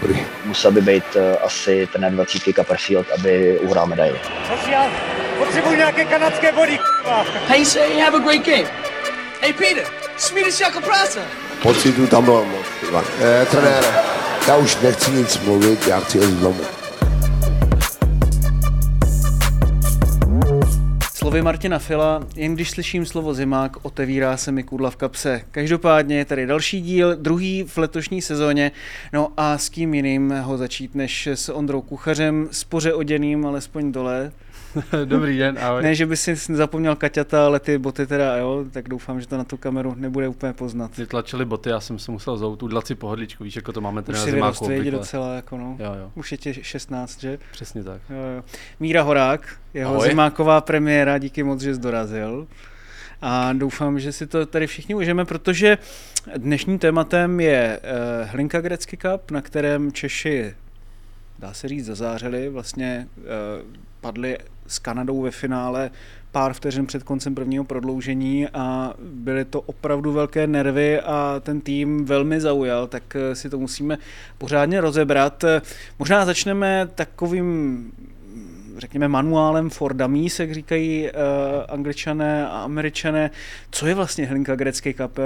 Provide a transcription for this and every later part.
Dobrý. Musel by být uh, asi ten 20 Copperfield, aby uhrál medaili. Potřebuji nějaké kanadské vody, Hey, say, have a great game. Hey, Peter, Swedish jako práce. Pocitu tam bylo moc. Ivan. Eh, trenére, já už nechci nic mluvit, já chci jít domů. Slovy Martina Fila, jen když slyším slovo zimák, otevírá se mi kůdla v kapse. Každopádně je tady další díl, druhý v letošní sezóně. No a s kým jiným ho začít než s Ondrou Kuchařem, spoře oděným, alespoň dole. Dobrý den, ahoj. Ne, že by si zapomněl Kaťata, ale ty boty teda, jo, tak doufám, že to na tu kameru nebude úplně poznat. Vytlačili boty, já jsem se musel zout, udlat si pohodličku, víš, jako to máme Už teda na si zimáku docela, jako no. Jo, jo, Už je tě 16, že? přesně tak. Jo, jo. Míra Horák, jeho Ahoj. zimáková premiéra, díky moc, že jsi dorazil. A doufám, že si to tady všichni užijeme, protože dnešním tématem je uh, Hlinka Grecky Cup, na kterém Češi, dá se říct, zazářili. Vlastně uh, padli s Kanadou ve finále pár vteřin před koncem prvního prodloužení a byly to opravdu velké nervy a ten tým velmi zaujal, tak eh, si to musíme pořádně rozebrat. Eh, Možná začneme takovým řekněme, manuálem for dummies, jak říkají uh, angličané a američané. Co je vlastně Hlinka Grecký Cup? Uh,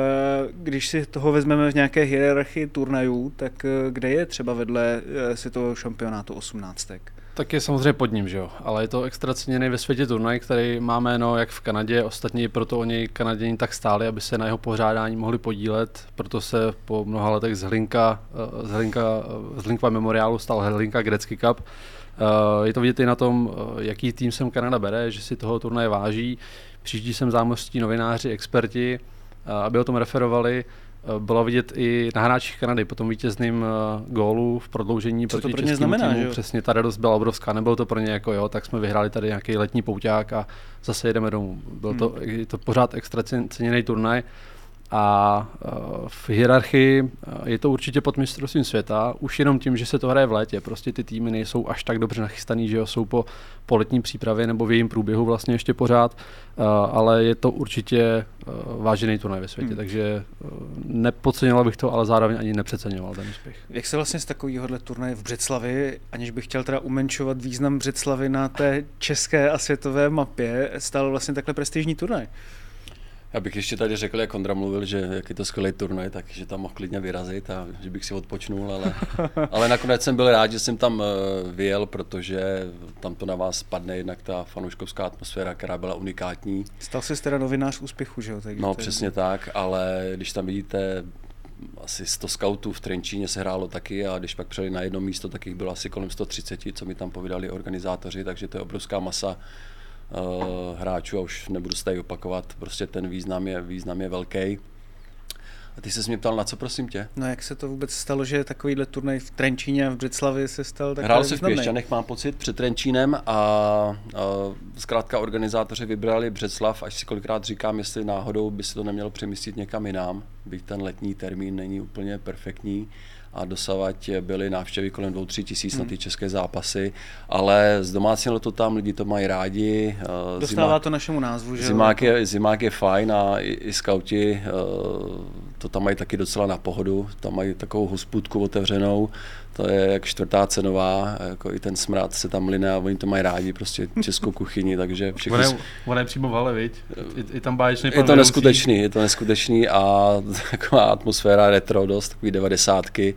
když si toho vezmeme v nějaké hierarchii turnajů, tak uh, kde je třeba vedle světového šampionátu 18? Tak je samozřejmě pod ním, že jo, ale je to extra ceněný ve světě turnaj, který má jméno jak v Kanadě, ostatně proto oni Kanaděni tak stáli, aby se na jeho pořádání mohli podílet, proto se po mnoha letech z Hlinka, eh, z Hlinka, eh, z Hlinkova memoriálu stal Hlinka Grecky Cup. Eh, Je to vidět i na tom, eh, jaký tým sem Kanada bere, že si toho turnaje váží. Přijíždí sem zámořští novináři, experti, eh, aby o tom referovali. Bylo vidět i na hráčích Kanady po tom vítězným gólu v prodloužení Co to proti pro ně znamená, týmu. že? Přesně, ta radost byla obrovská. Nebylo to pro ně jako jo, tak jsme vyhráli tady nějaký letní pouťák a zase jedeme domů. Byl to, Hmm. to pořád extra cen- ceněný turnaj a eh, v hierarchii eh, je to určitě pod mistrovstvím světa, už jenom tím, že se to hraje v létě. Prostě ty týmy nejsou až tak dobře nachystaný, že jo, jsou po, po letní přípravě nebo v jejím průběhu vlastně ještě pořád, eh, ale je to určitě vážený turnaj ve světě, Hmm. takže nepodcenil bych to, ale zároveň ani nepřeceňoval ten úspěch. Jak se vlastně z takovéhohle turnaje v Břeclavi, aniž bych chtěl teda umenšovat význam Břeclavy na té české a světové mapě, stal vlastně takhle prestižní turnaj? Já bych ještě tady řekl, jak Ondra mluvil, že jak je to skvělý turnaj, takže tam mohl klidně vyrazit a že bych si odpočnul, ale, ale nakonec jsem byl rád, že jsem tam eh, vyjel, protože tam to na vás padne jednak ta fanouškovská atmosféra, která byla unikátní. Stal se teda novinář úspěchu, že jo? Takže No přesně tak, ale když tam vidíte asi 100 scoutů v Trenčíně se hrálo taky a když pak přijeli na jedno místo, tak jich bylo asi kolem 130, co mi tam povídali organizátoři, takže to je obrovská masa hráčů a už nebudu se tady opakovat, prostě ten význam je, význam je velký. A ty se mě ptal, na co prosím tě? No jak se to vůbec stalo, že takovýhle turnaj v Trenčíně a v Břeclavi se stal tak Hrál se v Pěšťanech, mám pocit, před Trenčínem a, a zkrátka organizátoři vybrali Břeclav, až si kolikrát říkám, jestli náhodou by si to nemělo přemístit někam jinam, byť ten letní termín není úplně perfektní a dosavať byly návštěvy kolem 2-3 tisíc Hmm. na ty české zápasy, ale zdomácnilo to tam, lidi to mají rádi. eh, Dostává to našemu názvu, že? Zimák je, zimák je fajn a i, i skauti eh, to tam mají taky docela na pohodu. Tam mají takovou hospůdku otevřenou, to je jak čtvrtá cenová, jako i ten smrad se tam line a oni to mají rádi, prostě českou kuchyni, takže všechno... Ono je, je přímo vale, viď? I, i tam báječný Je to neskutečný, je to neskutečný a taková atmosféra retro dost, takový devadesátky.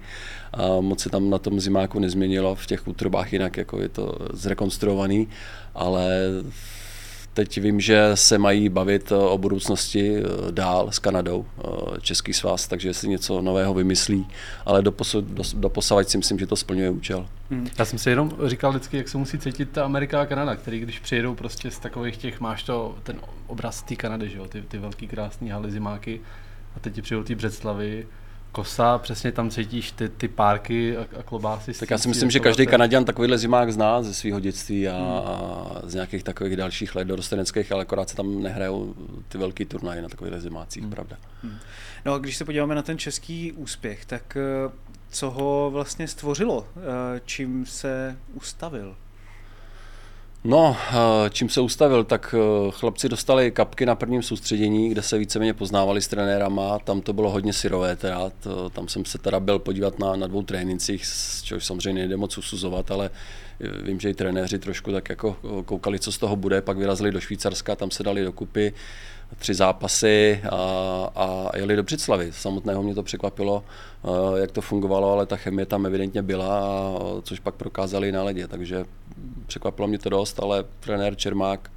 A moc se tam na tom zimáku nezměnilo v těch útrobách jinak, jako je to zrekonstruovaný, ale teď vím, že se mají bavit o budoucnosti eh, dál s Kanadou, eh, Český svaz, takže jestli něco nového vymyslí, ale doposud, doposavať si myslím, že to splňuje účel. Hmm. Já jsem si jenom říkal vždycky, jak se musí cítit ta Amerika a Kanada, který když přijedou prostě z takových těch, máš to, ten obraz té Kanady, že jo, ty, ty velký krásný haly zimáky a teď ti přijdou ty Břeclavy, kosa, přesně tam cítíš ty, ty párky a, a klobásy. Tak já si myslím, že každý Kanaděn takovýhle zimák zná ze svého dětství a, a z nějakých takových dalších let dorosteneckých, ale akorát se tam nehrajou ty velký turnaje na takovýchhle zimácích, hmm. pravda. Hmm. No a když se podíváme na ten český úspěch, tak eh, co ho vlastně stvořilo? Eh, čím se ustavil? No, eh, čím se ustavil, tak eh, chlapci dostali kapky na prvním soustředění, kde se víceméně poznávali s trenérama, tam to bylo hodně syrové, teda, to, tam jsem se teda byl podívat na, na dvou trénincích, což samozřejmě nejde moc usuzovat, ale vím, že i trenéři trošku tak jako koukali, co z toho bude, pak vyrazili do Švýcarska, tam se dali dokupy, tři zápasy a, a jeli do Břiclavy. Samotného mě to překvapilo, jak to fungovalo, ale ta chemie tam evidentně byla, což pak prokázali na ledě, takže překvapilo mě to dost, ale trenér Čermák,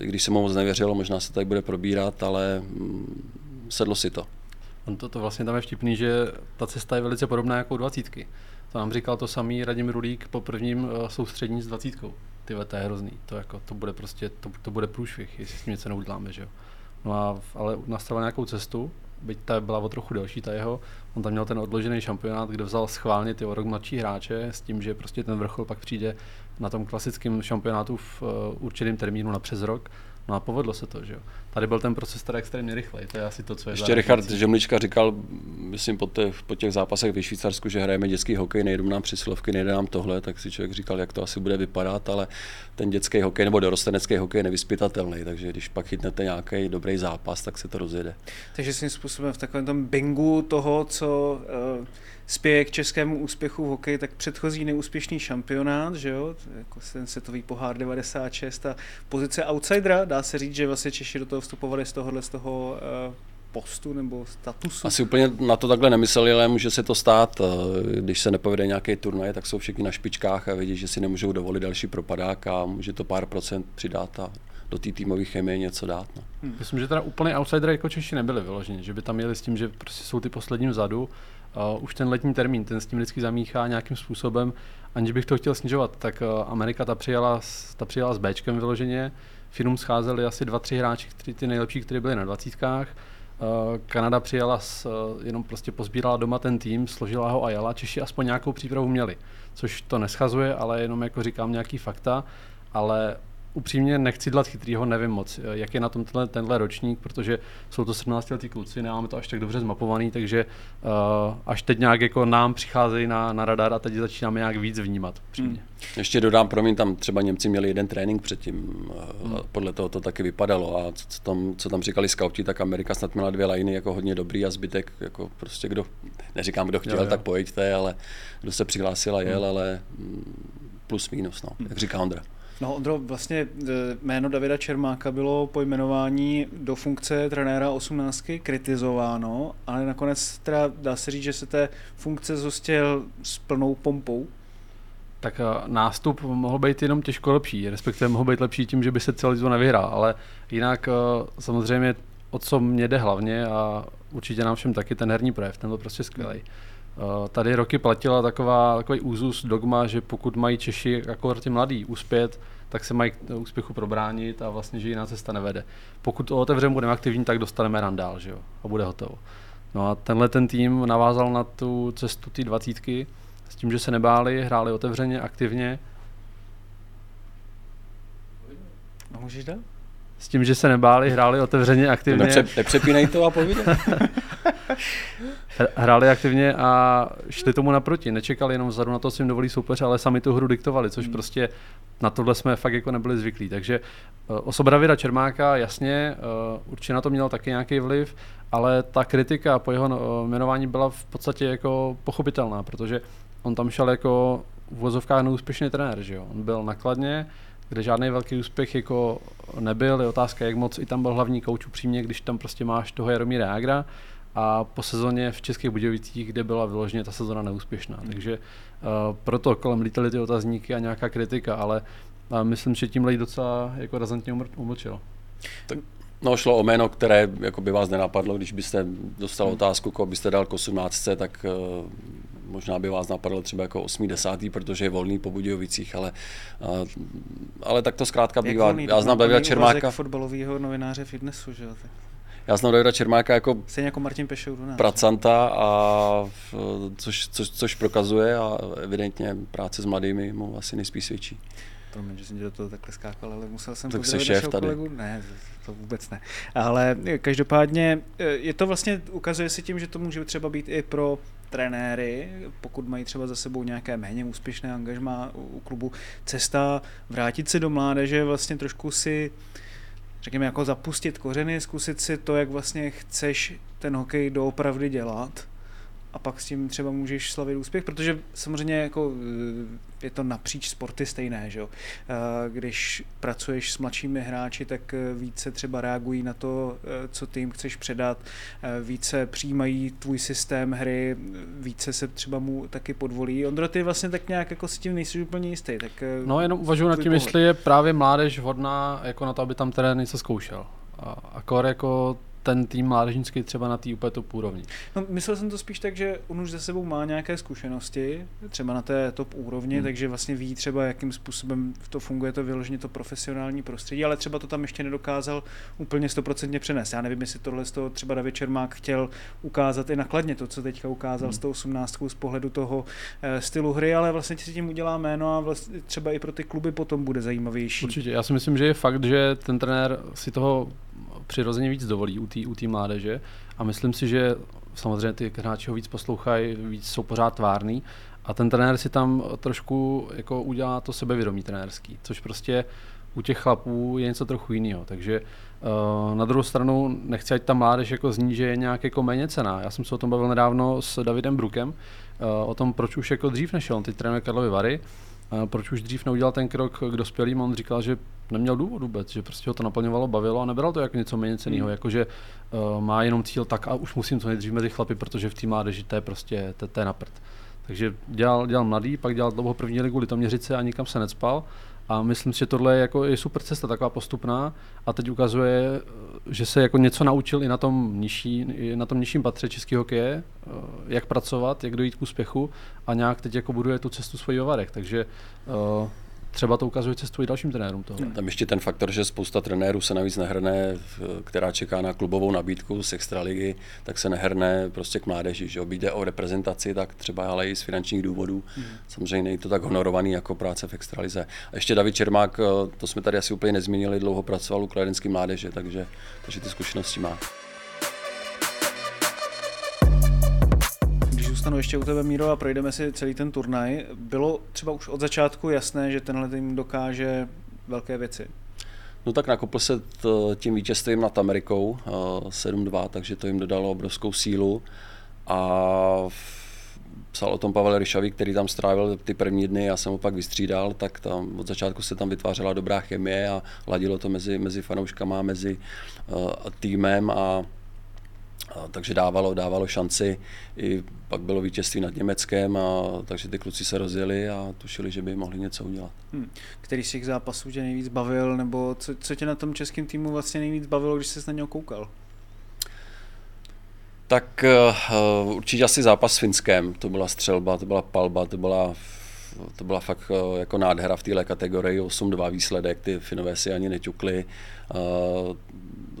i když jsem mu moc nevěřil, možná se tady bude probírat, ale mm, sedlo si to. On to, to vlastně tam je vtipný, že ta cesta je velice podobná jako u dvacítky. To nám říkal to samý Radim Rulík po prvním uh, soustřední s dvacítkou. Ty to je hrozný. To, jako, to bude prostě, to, to bude průšvih, jestli s tím něco neuděláme, že jo. No a, ale nastavil nějakou cestu, byť ta byla o trochu delší, ta jeho, on tam měl ten odložený šampionát, kde vzal schválně ty o rok mladší hráče s tím, že prostě ten vrchol pak přijde na tom klasickém šampionátu v uh, určitém termínu na přes rok No a povedlo se to, že jo. Tady byl ten proces teda extrémně rychlej, to je asi to, co je Ještě Richard Žemlička říkal, myslím po těch, po těch zápasech ve Švýcarsku, že hrajeme dětský hokej, nejdou nám přesilovky, nejde nám tohle, tak si člověk říkal, jak to asi bude vypadat, ale ten dětský hokej nebo dorostenecký hokej je nevyspytatelný, takže když pak chytnete nějaký dobrý zápas, tak se to rozjede. Takže svým způsobem v takovém tom bingu toho, co uh spěje k českému úspěchu v hokeji, tak předchozí neúspěšný šampionát, že jo, jako ten světový pohár 96 a pozice outsidera, dá se říct, že vlastně Češi do toho vstupovali z tohohle z toho uh, postu nebo statusu? Asi úplně na to takhle nemysleli, ale může se to stát. Eh, když se nepovede nějaký turnaj, tak jsou všichni na špičkách a vidí, že si nemůžou dovolit další propadák a může to pár procent přidat a do té týmové chemie něco dát. No. Hmm. Myslím, že teda úplně outsider jako Češi nebyli vyloženi, že by tam měli s tím, že prostě jsou ty poslední vzadu uh, už ten letní termín, ten s tím vždycky zamíchá nějakým způsobem, aniž bych to chtěl snižovat, tak uh, Amerika ta přijala, ta přijala s Bčkem vyloženě, firmům scházeli asi dva, tři hráči, kteří ty nejlepší, kteří byli na dvacítkách, uh, Kanada přijala, s, uh, jenom prostě pozbírala doma ten tým, složila ho a jela, Češi aspoň nějakou přípravu měli, což to neschazuje, ale jenom jako říkám nějaký fakta, ale upřímně nechci dělat chytrýho, nevím moc, jak je na tom tenhle, tenhle ročník, protože jsou to 17 letí kluci, nemáme to až tak dobře zmapovaný, takže uh, až teď nějak jako nám přicházejí na, na radar a teď začínáme nějak víc vnímat. Upřímně. Hmm. Ještě dodám, promiň, tam třeba Němci měli jeden trénink předtím, hmm. podle toho to taky vypadalo a co tam, co tam říkali skauti, tak Amerika snad měla dvě liny jako hodně dobrý a zbytek jako prostě kdo, neříkám kdo chtěl, jo, jo. tak pojďte, ale kdo se přihlásil a jel, hmm. ale mm, plus minus, no, jak říká Ondra. No Ondro, vlastně e, jméno Davida Čermáka bylo po jmenování do funkce trenéra 18 kritizováno, ale nakonec teda dá se říct, že se té funkce zhostil s plnou pompou. Tak e, nástup mohl být jenom těžko lepší, respektive mohl být lepší tím, že by se celý to nevyhrál, ale jinak e, samozřejmě o co mě jde hlavně a určitě nám všem taky ten herní projev, ten byl prostě skvělý. Eh, tady roky platila taková, takový úzus, dogma, že pokud mají Češi jako ty mladí uspět, tak se mají k úspěchu probránit a vlastně, že jiná cesta nevede. Pokud to otevřeme, budeme aktivní, tak dostaneme randál, že jo, a bude hotovo. No a tenhle ten tým navázal na tu cestu ty dvacítky s tím, že se nebáli, hráli otevřeně, aktivně. No, můžeš dát? S tím, že se nebáli, hráli otevřeně, aktivně. Nepře- nepřepínej to a povídej. hráli aktivně a šli tomu naproti. Nečekali jenom vzadu na to, co jim dovolí soupeř, ale sami tu hru diktovali, což hmm. prostě na tohle jsme fakt jako nebyli zvyklí. Takže uh, osoba Davida Čermáka, jasně, uh, určitě na to měl taky nějaký vliv, ale ta kritika po jeho uh, jmenování byla v podstatě jako pochopitelná, protože on tam šel jako v vozovkách neúspěšný trenér, že jo? On byl nakladně, kde žádný velký úspěch jako nebyl. Je otázka, jak moc i tam byl hlavní kouč upřímně, když tam prostě máš toho Jaromíra Jágra a po sezóně v Českých Budějovicích, kde byla vyloženě ta sezóna neúspěšná. Hmm. Takže uh, proto kolem lítaly ty otazníky a nějaká kritika, ale uh, myslím, že tímhle jí docela jako razantně umlčil. Tak No, šlo o jméno, které jako by vás nenapadlo, když byste dostal hmm. otázku, koho byste dal k 18, tak uh, možná by vás napadlo třeba jako 8. 10. protože je volný po Budějovicích, ale, uh, ale tak to zkrátka bývá. Já znám Davida Čermáka. fotbalového novináře fitnessu, že jo? Já znám Davida Čermáka jako, Stejně jako Martin Pešou pracanta, a, což, což, což prokazuje a evidentně práce s mladými mu asi nejspíš svědčí. Promiň, že jsem tě do toho takhle skákal, ale musel jsem Tak pozdravit šéf tady. kolegu. Ne, to vůbec ne. Ale každopádně eh, je to vlastně, ukazuje se tím, že to může třeba být i pro trenéry, pokud mají třeba za sebou nějaké méně úspěšné angažmá u u klubu, cesta vrátit se do mládeže, vlastně trošku si řekněme, jako zapustit kořeny, zkusit si to, jak vlastně chceš ten hokej doopravdy dělat a pak s tím třeba můžeš slavit úspěch, protože samozřejmě jako eh, je to napříč sporty stejné, že jo. Eh, Když pracuješ s mladšími hráči, tak eh, více třeba reagují na to, co ty jim chceš předat, více přijímají tvůj systém hry, více se třeba mu taky podvolí. Ondro, ty vlastně tak nějak jako s tím nejsi úplně jistý, tak No jenom uvažuji nad tím, pohled. jestli je právě mládež vhodná jako na to, aby tam trenér něco zkoušel. A akor jako ten tým mládežnický třeba na té úplně top úrovni. No, myslel jsem to spíš tak, že on už za sebou má nějaké zkušenosti, třeba na té top úrovni, Hmm. takže vlastně ví třeba, jakým způsobem to funguje, to vyloženě to profesionální prostředí, ale třeba to tam ještě nedokázal úplně stoprocentně přenést. Já nevím, jestli tohle z toho třeba David Čermák chtěl ukázat i nakladně, to, co teďka ukázal Hmm. s tou 18 z pohledu toho eh, stylu hry, ale vlastně si tím udělá jméno a vlastně třeba i pro ty kluby potom bude zajímavější. Určitě. Já si myslím, že je fakt, že ten trenér si toho přirozeně víc dovolí u té u mládeže a myslím si, že samozřejmě ty hráči ho víc poslouchají, víc jsou pořád tvárný a ten trenér si tam trošku jako udělá to sebevědomí trenérský, což prostě u těch chlapů je něco trochu jiného. Takže uh, na druhou stranu nechci, ať ta mládež jako zní, že je nějak jako méně cená. Já jsem se o tom bavil nedávno s Davidem Brukem, uh, o tom, proč už jako dřív nešel, on teď trénuje Karlovy Vary, a proč už dřív neudělal ten krok k dospělým, on říkal, že neměl důvod vůbec, že prostě ho to naplňovalo, bavilo a nebral to jako něco méně cenného, Hmm. jako že uh, má jenom cíl tak a už musím co nejdřív mezi chlapy, protože v té mládeži to je prostě, to, to je na prd. Takže dělal, dělal mladý, pak dělal dlouho první ligu Litoměřice a nikam se necpal. A myslím si, že tohle je, jako, je super cesta, taková postupná. A teď ukazuje, že se jako něco naučil i na tom, nižší, i na tom nižším patře českého hokeje, eh, jak pracovat, jak dojít k úspěchu a nějak teď jako buduje tu cestu svojí Varech. Takže uh, třeba to ukazuje cestu i dalším trenérům toho. Tam ještě ten faktor, že spousta trenérů se navíc nehrne, která čeká na klubovou nabídku z extraligy, tak se nehrne prostě k mládeži. Že jde o reprezentaci, tak třeba ale i z finančních důvodů. Hmm. Samozřejmě není to tak honorovaný jako práce v extralize. A ještě David Čermák, eh, to jsme tady asi úplně nezmínili, dlouho pracoval u kladenské mládeže, takže, takže ty zkušenosti má. Zůstanu ještě u tebe, Míro, a projdeme si celý ten turnaj, bylo třeba už od začátku jasné, že tenhle tým dokáže velké věci. No tak nakopl se tím vítězstvím nad Amerikou eh, 7-2, takže to jim dodalo obrovskou sílu. A psal o tom Pavel Ryšavý, který tam strávil ty první dny, já jsem ho pak vystřídal, tak tam od začátku se tam vytvářela dobrá chemie a ladilo to mezi, mezi fanouškama, mezi uh, týmem a a, takže dávalo, dávalo šanci. I pak bylo vítězství nad Německem, a, takže ty kluci se rozjeli a tušili, že by mohli něco udělat. Hmm. Který z těch zápasů tě nejvíc bavil, nebo co, co tě na tom českém týmu vlastně nejvíc bavilo, když jsi na něho koukal? Tak uh, určitě asi zápas s Finskem, to byla střelba, to byla palba, to byla, to byla fakt uh, jako nádhera v téhle kategorii, 8-2 výsledek, ty Finové si ani neťukli. Uh,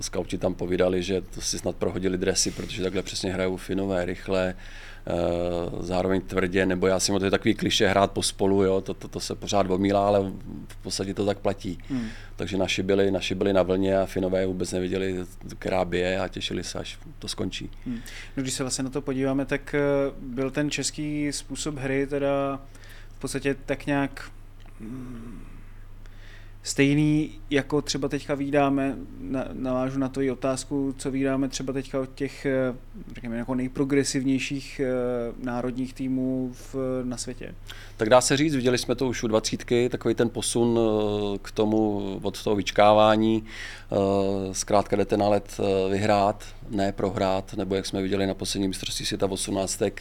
skauti tam povídali, že to si snad prohodili dresy, protože takhle přesně hrajou Finové rychle, uh, zároveň tvrdě, nebo já si to je takový kliše hrát pospolu, jo, to, to, to se pořád omílá, ale v podstatě to tak platí. Hmm. Takže naši byli, naši byli na vlně a Finové vůbec nevěděli, která bije a těšili se, až to skončí. Hmm. No, když se vlastně na to podíváme, tak eh, byl ten český způsob hry teda v podstatě tak nějak mm, stejný, jako třeba teďka vídáme, na, navážu na tvoji otázku, co vídáme třeba teďka od těch, eh, řekněme, jako nejprogresivnějších eh, národních týmů v, na světě. Tak dá se říct, viděli jsme to už u dvacítky, takový ten posun eh, k tomu od toho vyčkávání. eh, Zkrátka jdete na let eh, vyhrát, ne prohrát, nebo jak jsme viděli na posledním mistrovství světa 18. eh,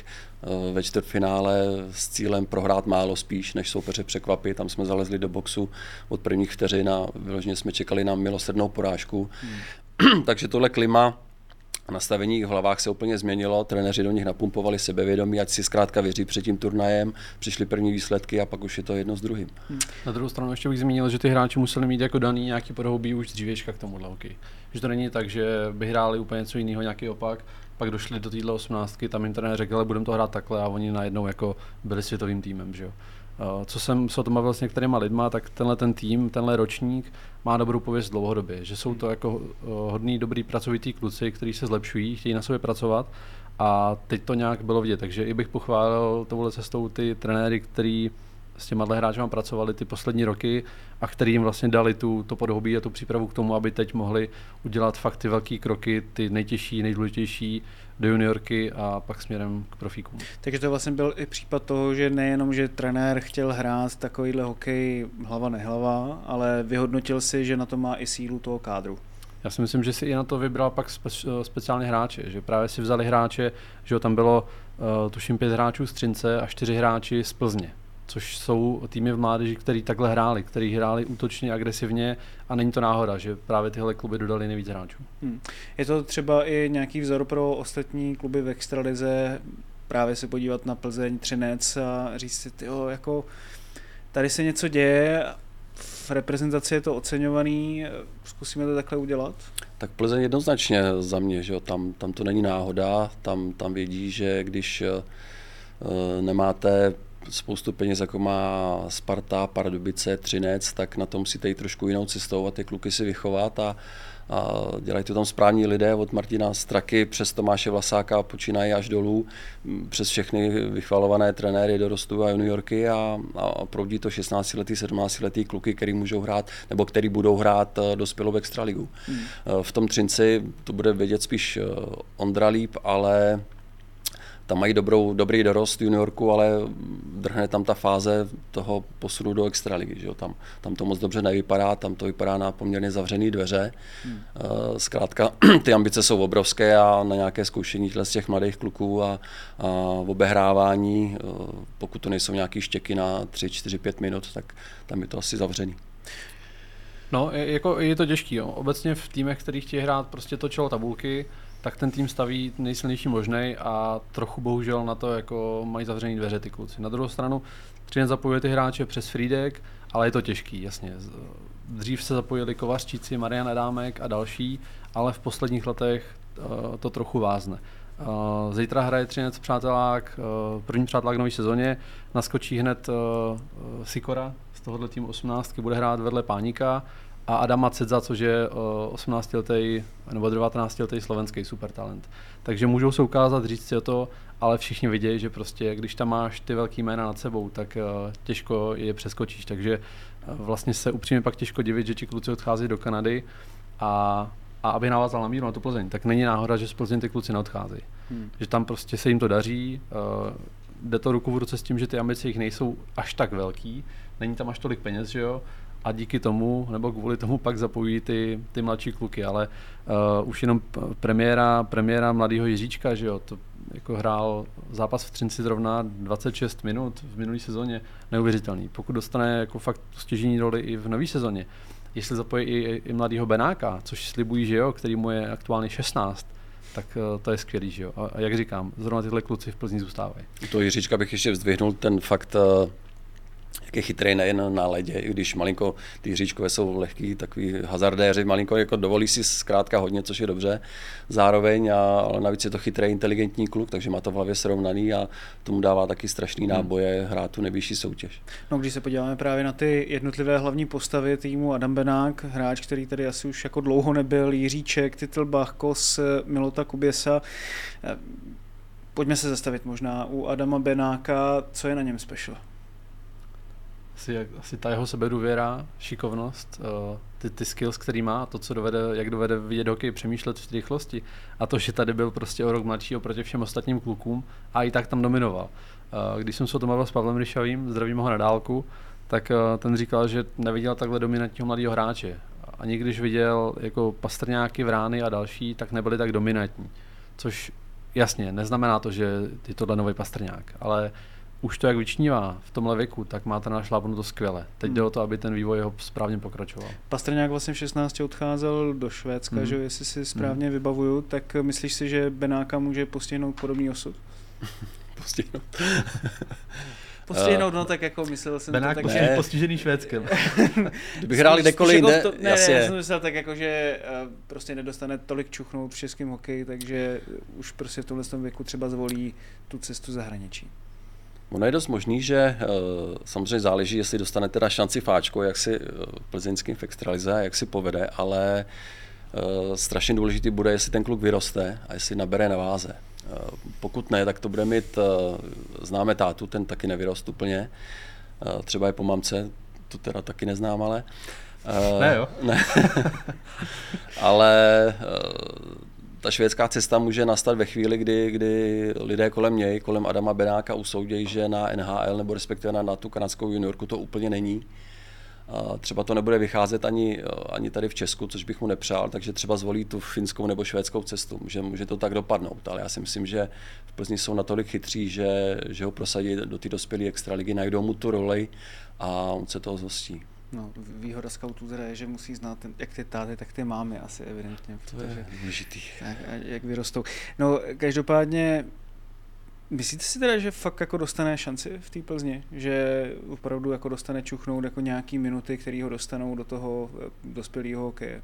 ve čtvrtfinále s cílem prohrát málo spíš, než soupeře překvapit. Tam jsme zalezli do boxu od prvních vteřin a vyloženě jsme čekali na milosrdnou porážku. Hmm. Takže tohle klima a nastavení v hlavách se úplně změnilo, trenéři do nich napumpovali sebevědomí, ať si zkrátka věří před tím turnajem, přišly první výsledky a pak už je to jedno s druhým. Na druhou stranu ještě bych zmínil, že ty hráči museli mít jako daný nějaký podhoubí už dřívějška k tomuhle hokej. Že to není tak, že by hráli úplně něco jiného, nějaký opak, pak došli do téhle osmnáctky, tam jim trenér řekl, ale budeme to hrát takhle a oni najednou jako byli světovým týmem, že jo. Eh, co jsem se o tom bavil s některýma lidma, tak tenhle ten tým, tenhle ročník má dobrou pověst dlouhodobě, že jsou to jako eh, hodný, dobrý pracovitý kluci, kteří se zlepšují, chtějí na sobě pracovat a teď to nějak bylo vidět, takže i bych pochválil touhle cestou ty trenéry, který s těma hráči pracovali ty poslední roky a který jim vlastně dali tu, to podhobí a tu přípravu k tomu, aby teď mohli udělat fakt ty velké kroky, ty nejtěžší, nejdůležitější do juniorky a pak směrem k profíkům. Takže to vlastně byl i případ toho, že nejenom, že trenér chtěl hrát takovýhle hokej hlava nehlava, ale vyhodnotil si, že na to má i sílu toho kádru. Já si myslím, že si i na to vybral pak spe- speciálně hráče, že právě si vzali hráče, že tam bylo uh, tuším pět hráčů z Třince a čtyři hráči z Plzně což jsou týmy v mládeži, který takhle hráli, který hráli útočně, agresivně a není to náhoda, že právě tyhle kluby dodali nejvíc hráčů. Hmm. Je to třeba i nějaký vzor pro ostatní kluby v extralize, právě se podívat na Plzeň, Třinec a říct si, tyjo, jako tady se něco děje, v reprezentaci je to oceňovaný, zkusíme to takhle udělat? Tak Plzeň jednoznačně za mě, že jo, tam, tam to není náhoda, tam, tam vědí, že když uh, nemáte spoustu peněz, jako má Sparta, Pardubice, Třinec, tak na tom musíte jít trošku jinou cestou a ty kluky si vychovat a, a dělají to tam správní lidé od Martina Straky přes Tomáše Vlasáka počínají až dolů, přes všechny vychvalované trenéry dorostu a juniorky a, a proudí to 16-letý, 17-letý kluky, který můžou hrát nebo který budou hrát eh, dospělou v extraligu. Hmm. Eh, v tom Třinci to bude vědět spíš eh, Ondra líp, ale tam mají dobrou, dobrý dorost juniorku, ale drhne tam ta fáze toho posunu do extraligy. Že jo? Tam, tam to moc dobře nevypadá, tam to vypadá na poměrně zavřené dveře. Hmm. Eh, zkrátka ty ambice jsou obrovské a na nějaké zkoušení z těch mladých kluků a, a obehrávání, eh, pokud to nejsou nějaké štěky na 3, 4, 5 minut, tak tam je to asi zavřený. No, je, jako, je to těžký. Jo. Obecně v týmech, který chtějí hrát prostě to čelo tabulky, tak ten tým staví nejsilnější možný a trochu bohužel na to jako mají zavřený dveře ty kluci. Na druhou stranu Třinec zapojuje ty hráče přes Frídek, ale je to těžký, jasně. Dřív se zapojili Kovařčíci, Marian Adámek a další, ale v posledních letech uh, to trochu vázne. Uh, zítra hraje Třinec přátelák, uh, první přátelák nové sezóně, naskočí hned Sikora z tohohle týmu 18, bude hrát vedle Pánika a Adama Cedza, což je 18-letý nebo 19-letý slovenský supertalent. Takže můžou se ukázat, říct si o to, ale všichni vidějí, že prostě když tam máš ty velký jména nad sebou, tak těžko je přeskočíš. Takže vlastně se upřímně pak těžko divit, že ti kluci odchází do Kanady a, a aby navázal na míru na tu Plzeň, tak není náhoda, že z Plzeň ty kluci neodcházejí. Hmm. Že tam prostě se jim to daří, jde to ruku v ruce s tím, že ty ambice jich nejsou až tak velký, není tam až tolik peněz, že jo, a díky tomu, nebo kvůli tomu pak zapojí ty, ty mladší kluky, ale uh, už jenom premiéra, premiéra mladého Jiříčka, že jo, to jako hrál zápas v Třinci zrovna 26 minut v minulé sezóně, neuvěřitelný. Pokud dostane jako fakt stěžení roli i v nové sezóně, jestli zapojí i, i mladého Benáka, což slibují, že jo, který mu je aktuálně 16, tak uh, to je skvělý, že jo. A, jak říkám, zrovna tyhle kluci v Plzni zůstávají. To Jiříčka bych ještě vzdvihnul ten fakt, jak je chytrý nejen na ledě, i když malinko ty hříčkové jsou lehký, takový hazardéři, malinko jako dovolí si zkrátka hodně, což je dobře zároveň, a, ale navíc je to chytrý, inteligentní kluk, takže má to v hlavě srovnaný a tomu dává taky strašný hmm. náboje hrát tu nejvyšší soutěž. No, když se podíváme právě na ty jednotlivé hlavní postavy týmu Adam Benák, hráč, který tady asi už jako dlouho nebyl, Jiříček, Titlbach, Kos, Milota Kuběsa, Pojďme se zastavit možná u Adama Benáka, co je na něm special? Asi, asi ta jeho sebedůvěra, šikovnost, uh, ty, ty skills, který má, to, co dovede, jak dovede vidět hokej, přemýšlet v rychlosti a to, že tady byl prostě o rok mladší oproti všem ostatním klukům a i tak tam dominoval. Uh, když jsem se o tom mluvil s Pavlem Ryšavým, zdravím ho na dálku, tak uh, ten říkal, že neviděl takhle dominantního mladého hráče. Ani když viděl jako Pastrňáky, Vrány a další, tak nebyli tak dominantní. Což jasně, neznamená to, že je tohle nový Pastrňák, ale už to jak vyčnívá v tomhle věku, tak má ten to skvěle. Teď Hmm. jde o to, aby ten vývoj jeho správně pokračoval. Pastrňák vlastně v 16 odcházel do Švédska, Mhm. že jo, jestli si správně vybavuju, tak myslíš si, že Benáka může postihnout podobný osud? Postihnout. Postihnout, no tak jako myslel jsem Benák to tak, že... postižený Švédskem. Kdyby hráli kdekoliv jako to, ne, jasně. ne, já jsem myslel tak jako, že uh, prostě nedostane tolik čuchnout v českém hokeji, takže už prostě v tomhle tom věku třeba zvolí tu cestu zahraničí. Ono je dost možný, že eh, samozřejmě záleží, jestli dostane teda šanci Fáčko, jak si eh, plzeňským v extralize, jak si povede, ale eh, strašně důležitý bude, jestli ten kluk vyroste a jestli nabere na váze. Pokud ne, tak to bude mít, známe tátu, ten taky nevyrost úplně, třeba je po mamce, tu teda taky neznám, ale... Ne, jo? Ne. ale ta švédská cesta může nastat ve chvíli, kdy, kdy lidé kolem něj, kolem Adama Benáka usoudějí, že na NHL nebo respektive na, na tu kanadskou juniorku to úplně není. A třeba to nebude vycházet ani, ani tady v Česku, což bych mu nepřál, takže třeba zvolí tu finskou nebo švédskou cestu. Může, může to tak dopadnout, ale já si myslím, že v Plzni jsou natolik chytří, že, že ho prosadí do té dospělé extraligy, najdou mu tu roli a on se toho zhostí. No, výhoda scoutů teda je, že musí znát ten, jak ty táty, tak ty mámy asi evidentně. To je důležitý. Tak, a jak vyrostou. No, každopádně, myslíte si teda, že fakt jako dostane šanci v té Plzni? Že opravdu jako dostane čuchnout jako nějaký minuty, které ho dostanou do toho eh, dospělého hokeje?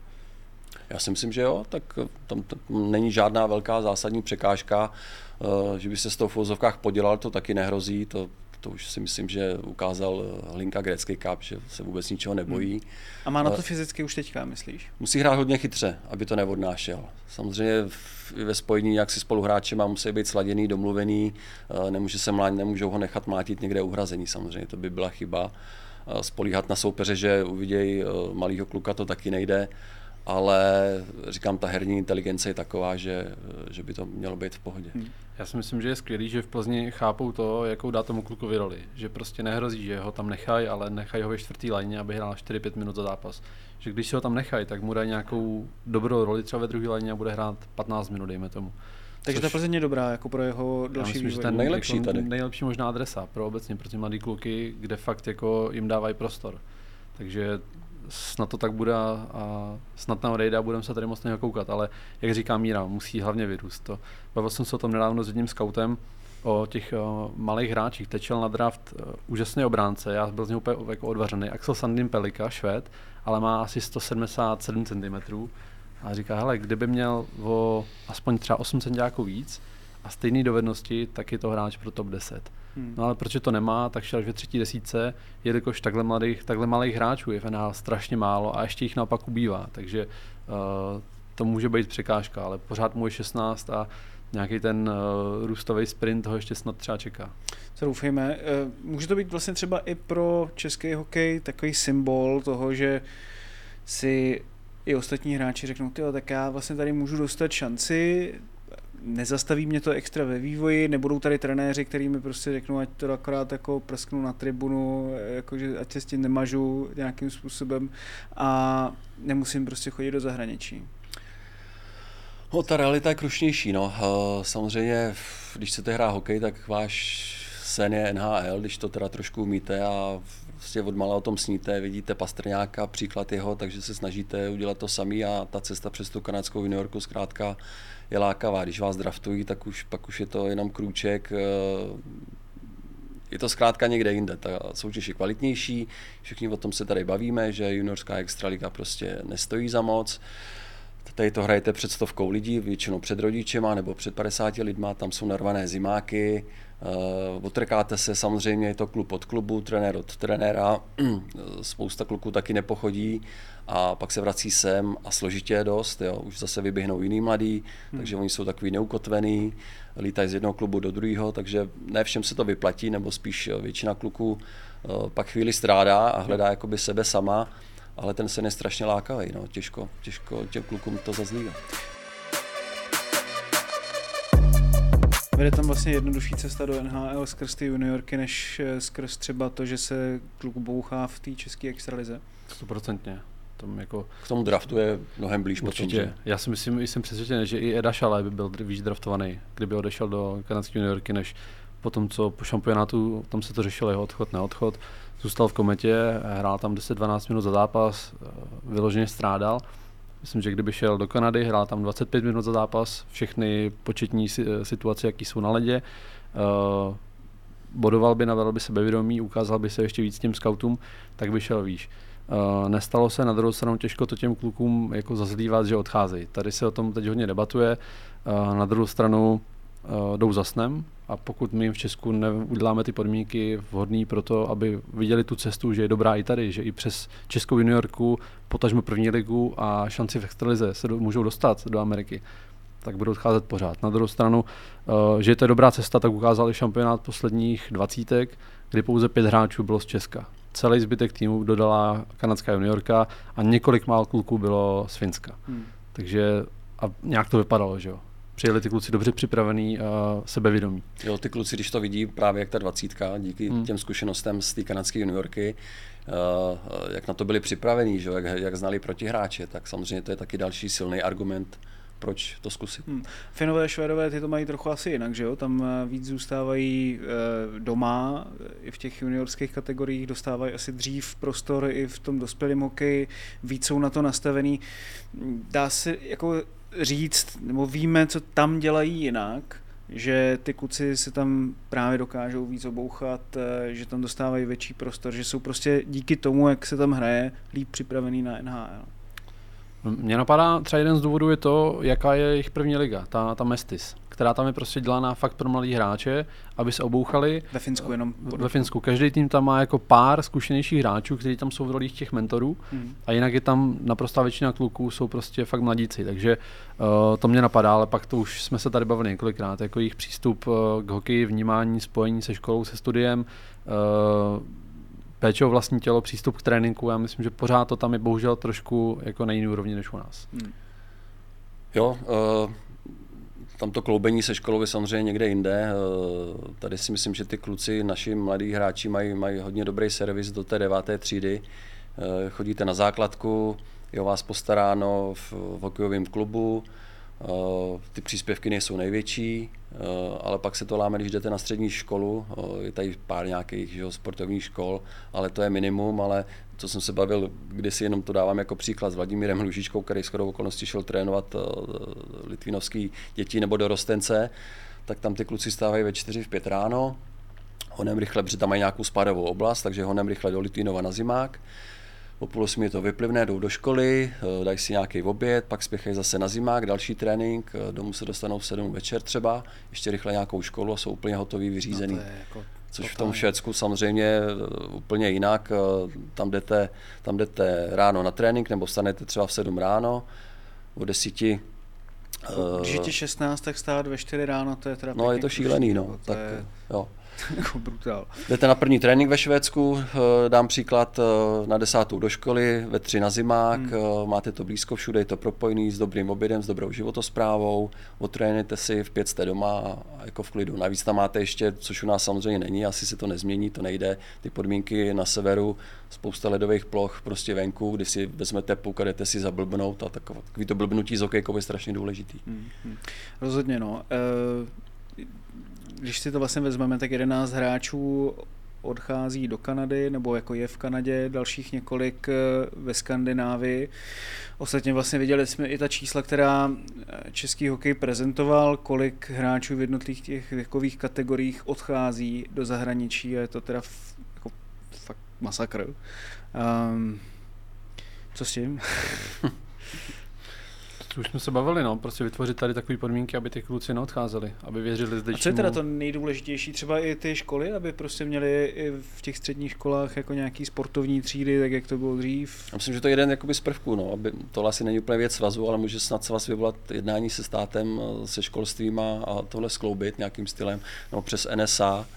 Já si myslím, že jo, tak tam, tam není žádná velká zásadní překážka, eh, že by se z toho v podělal, to taky nehrozí, to, to už si myslím, že ukázal eh, Hlinka Grecký Cup, že se vůbec ničeho nebojí. Hmm. A má na to fyzicky už teďka, myslíš? Musí hrát hodně chytře, aby to neodnášel. Samozřejmě ve spojení jak si spoluhráči má musí být sladěný, domluvený, eh, nemůže se mlát, nemůžou ho nechat mlátit někde uhrazení, samozřejmě to by byla chyba. Eh, Spolíhat na soupeře, že uvidějí malýho kluka, to taky nejde, ale říkám, ta herní inteligence je taková, že, že by to mělo být v pohodě. Já si myslím, že je skvělý, že v Plzni chápou to, jakou dá tomu klukovi roli. Že prostě nehrozí, že ho tam nechají, ale nechají ho ve čtvrtý lajně, aby hrál 4-5 minut za zápas. Že když si ho tam nechají, tak mu dají nějakou dobrou roli třeba ve druhé lajně a bude hrát 15 minut, dejme tomu. Takže ta Plzeň je dobrá jako pro jeho Já další myslím, že vývoj. ten Nejlepší jako tady. Nejlepší možná adresa pro obecně, pro ty mladý kluky, kde fakt jako jim dávají prostor. Takže snad to tak bude a, snad nám odejde a budeme se tady moc na koukat, ale jak říká Míra, musí hlavně vyrůst. To. Bavil jsem se o tom nedávno s jedním scoutem, o těch o, malých hráčích. Tečel na draft o, úžasný obránce, já byl z něj úplně jako odvařený. Axel Sandin Pelika, Švéd, ale má asi 177 cm. A říká, hele, kdyby měl o aspoň třeba 8 centiáků víc a stejné dovednosti, tak je to hráč pro top 10. Hmm. No ale protože to nemá, tak šel až ve třetí desítce, jelikož takhle, mladých, takhle malých hráčů je v NHL strašně málo a ještě jich naopak ubývá, takže uh, to může být překážka, ale pořád mu je 16 a nějaký ten uh, růstový sprint ho ještě snad třeba čeká. Co doufejme. Eh, Může to být vlastně třeba i pro český hokej takový symbol toho, že si i ostatní hráči řeknou, tyjo, tak já vlastně tady můžu dostat šanci, nezastaví mě to extra ve vývoji, nebudou tady trenéři, který mi prostě řeknou, ať to akorát jako prsknu na tribunu, jakože ať se s tím nemažu nějakým způsobem a nemusím prostě chodit do zahraničí. No, ta realita je krušnější. No. Eh, Samozřejmě, když chcete hrát hokej, tak váš sen je NHL, když to teda trošku umíte a prostě odmala o tom sníte, vidíte Pastrňáka, příklad jeho, takže se snažíte udělat to samý a ta cesta přes tu kanadskou juniorku zkrátka je lákavá. Když vás draftují, tak už pak už je to jenom krůček. eh, Je to zkrátka někde jinde. Ta soutěž je kvalitnější, všichni o tom se tady bavíme, že juniorská extraliga prostě nestojí za moc. Tady to hrajete před stovkou lidí, většinou před rodičema nebo před 50 lidma, tam jsou narvané zimáky, uh, otrkáte se, samozřejmě je to klub od klubu, trenér od trenéra, spousta kluků taky nepochodí a pak se vrací sem a složitě je dost, jo. už zase vyběhnou jiný mladí, hmm. takže oni jsou takový neukotvený, lítají z jednoho klubu do druhého, takže ne všem se to vyplatí, nebo spíš většina kluků uh, pak chvíli strádá a hledá jakoby sebe sama, ale ten sen je strašně lákavý, no, těžko, těžko těm klukům to zazlívá. Vede tam vlastně jednodušší cesta do NHL skrz ty juniorky, než eh, skrz třeba to, že se kluk bouchá v té české extralize. Stoprocentně. Tom jako... K tomu draftu je mnohem blíž Určitě. potom, že? Já si myslím, jsem přesvědčen, že i Eda Šalé by byl víc draftovaný, kdyby odešel do kanadské juniorky, než po tom, co po šampionátu, tam se to řešilo jeho odchod, neodchod, zůstal v kometě, hrál tam 10-12 minut za zápas, eh, vyloženě strádal. Myslím, že kdyby šel do Kanady, hrál tam 25 minut za zápas, všechny početní situace, jaký jsou na ledě, uh, bodoval by, navedl by sebevědomí, ukázal by se ještě víc těm scoutům, tak by šel výš. Uh, nestalo se, na druhou stranu těžko to těm klukům jako zazlívat, že odcházejí. Tady se o tom teď hodně debatuje, na druhou stranu jdou za snem a pokud my v Česku neuděláme ty podmínky vhodné pro to, aby viděli tu cestu, že je dobrá i tady, že i přes Českou juniorku, potažmo první ligu a šanci v extralize se do, můžou dostat do Ameriky, tak budou odcházet pořád. Na druhou stranu, uh, že je to dobrá cesta, tak ukázal i šampionát posledních dvacítek, kdy pouze pět hráčů bylo z Česka. Celý zbytek týmu dodala kanadská juniorka a několik mál kluků bylo z Finska. Hmm. Takže a nějak to vypadalo, že jo přijeli ty kluci dobře připravený a sebevědomí. Jo, ty kluci, když to vidí právě jak ta dvacítka, díky hmm. těm zkušenostem z té kanadské juniorky, uh, jak na to byli připravení, že? Jak, jak znali protihráče, tak samozřejmě to je taky další silný argument proč to zkusit. Hmm. Finové, Švédové, ty to mají trochu asi jinak, že jo? Tam eh, víc zůstávají e, doma, i v těch juniorských kategoriích dostávají asi dřív prostor i v tom dospělém hokeji, víc jsou na to nastavený. Dá se jako říct, nebo víme, co tam dělají jinak, že ty kluci se tam právě dokážou víc obouchat, eh, že tam dostávají větší prostor, že jsou prostě díky tomu, jak se tam hraje, líp připravený na NHL. Mně napadá třeba jeden z důvodů je to, jaká je jejich první liga, ta, ta Mestis která tam je prostě dělaná fakt pro mladý hráče, aby se obouchali. Ve Finsku jenom. Ve Finsku. Každý tým tam má jako pár zkušenějších hráčů, kteří tam jsou v rolích těch mentorů hmm. a jinak je tam naprostá většina kluků jsou prostě fakt mladíci, takže uh, to mě napadá, ale pak to už jsme se tady bavili několikrát, jako jejich přístup uh, k hokeji, vnímání, spojení se školou, se studiem, uh, péče o vlastní tělo, přístup k tréninku, já myslím, že pořád to tam je bohužel trošku jako na jiný úrovni než u nás. Hmm. Jo, uh, tam to kloubení se školou je samozřejmě někde jinde. Eh, tady si myslím, že ty kluci, naši mladí hráči mají, mají hodně dobrý servis do té deváté třídy. Eh, chodíte na základku, je o vás postaráno v, v hokejovém klubu, ty příspěvky nejsou největší, ale pak se to láme, když jdete na střední školu, je tady pár nějakých že sportovních škol, ale to je minimum, ale co jsem se bavil, si jenom to dávám jako příklad s Vladimírem Hlužičkou, který shodou okolností šel trénovat litvinovský děti nebo dorostence, tak tam ty kluci stávají ve 4 v 5 ráno, honem rychle, protože tam mají nějakou spádovou oblast, takže honem rychle do Litvinova na zimák. O půl osmi je to vyplivné, jdou do školy, eh, dají si nějaký oběd, pak spěchají zase na zimák, další trénink, eh, domů se dostanou v 7 večer třeba, ještě rychle nějakou školu a jsou úplně hotový, vyřízený. No to je jako což v tom Švédsku samozřejmě eh, úplně jinak. Tam jdete, tam jdete ráno na trénink nebo stanete třeba v 7 ráno, o 10 když je 16, tak stát ve 4 ráno, to je teda No je to šílený, no. Tak, je... jo. jako brutál. Jdete na první trénink ve Švédsku, eh, dám příklad eh, na desátou do školy, ve tři na zimák, hmm. Eh, máte to blízko všude, je to propojený s dobrým obědem, s dobrou životosprávou, otrénujete si, v pět jste doma a jako v klidu. Navíc tam máte ještě, což u nás samozřejmě není, asi se to nezmění, to nejde, ty podmínky na severu, spousta ledových ploch prostě venku, kdy si vezmete puk a jdete si zablbnout a takový to blbnutí z hokejkou je strašně důležitý. Hmm. hmm. Rozhodně no. E- když si to vlastně vezmeme, tak 11 hráčů odchází do Kanady, nebo jako je v Kanadě, dalších několik eh, ve Skandinávii. Ostatně vlastně viděli jsme i ta čísla, která eh, český hokej prezentoval, kolik hráčů v jednotlivých těch věkových kategoriích odchází do zahraničí a je to teda f, jako fakt masakr. Um, co s tím? už jsme se bavili, no, prostě vytvořit tady takové podmínky, aby ty kluci neodcházeli, aby věřili zde. A co je teda to nejdůležitější? Třeba i ty školy, aby prostě měli i v těch středních školách jako nějaký sportovní třídy, tak jak to bylo dřív? Já myslím, že to je jeden jakoby z prvků, no, aby to asi není úplně věc svazu, ale může snad svaz vyvolat jednání se státem, se školstvím a, a tohle skloubit nějakým stylem, no přes NSA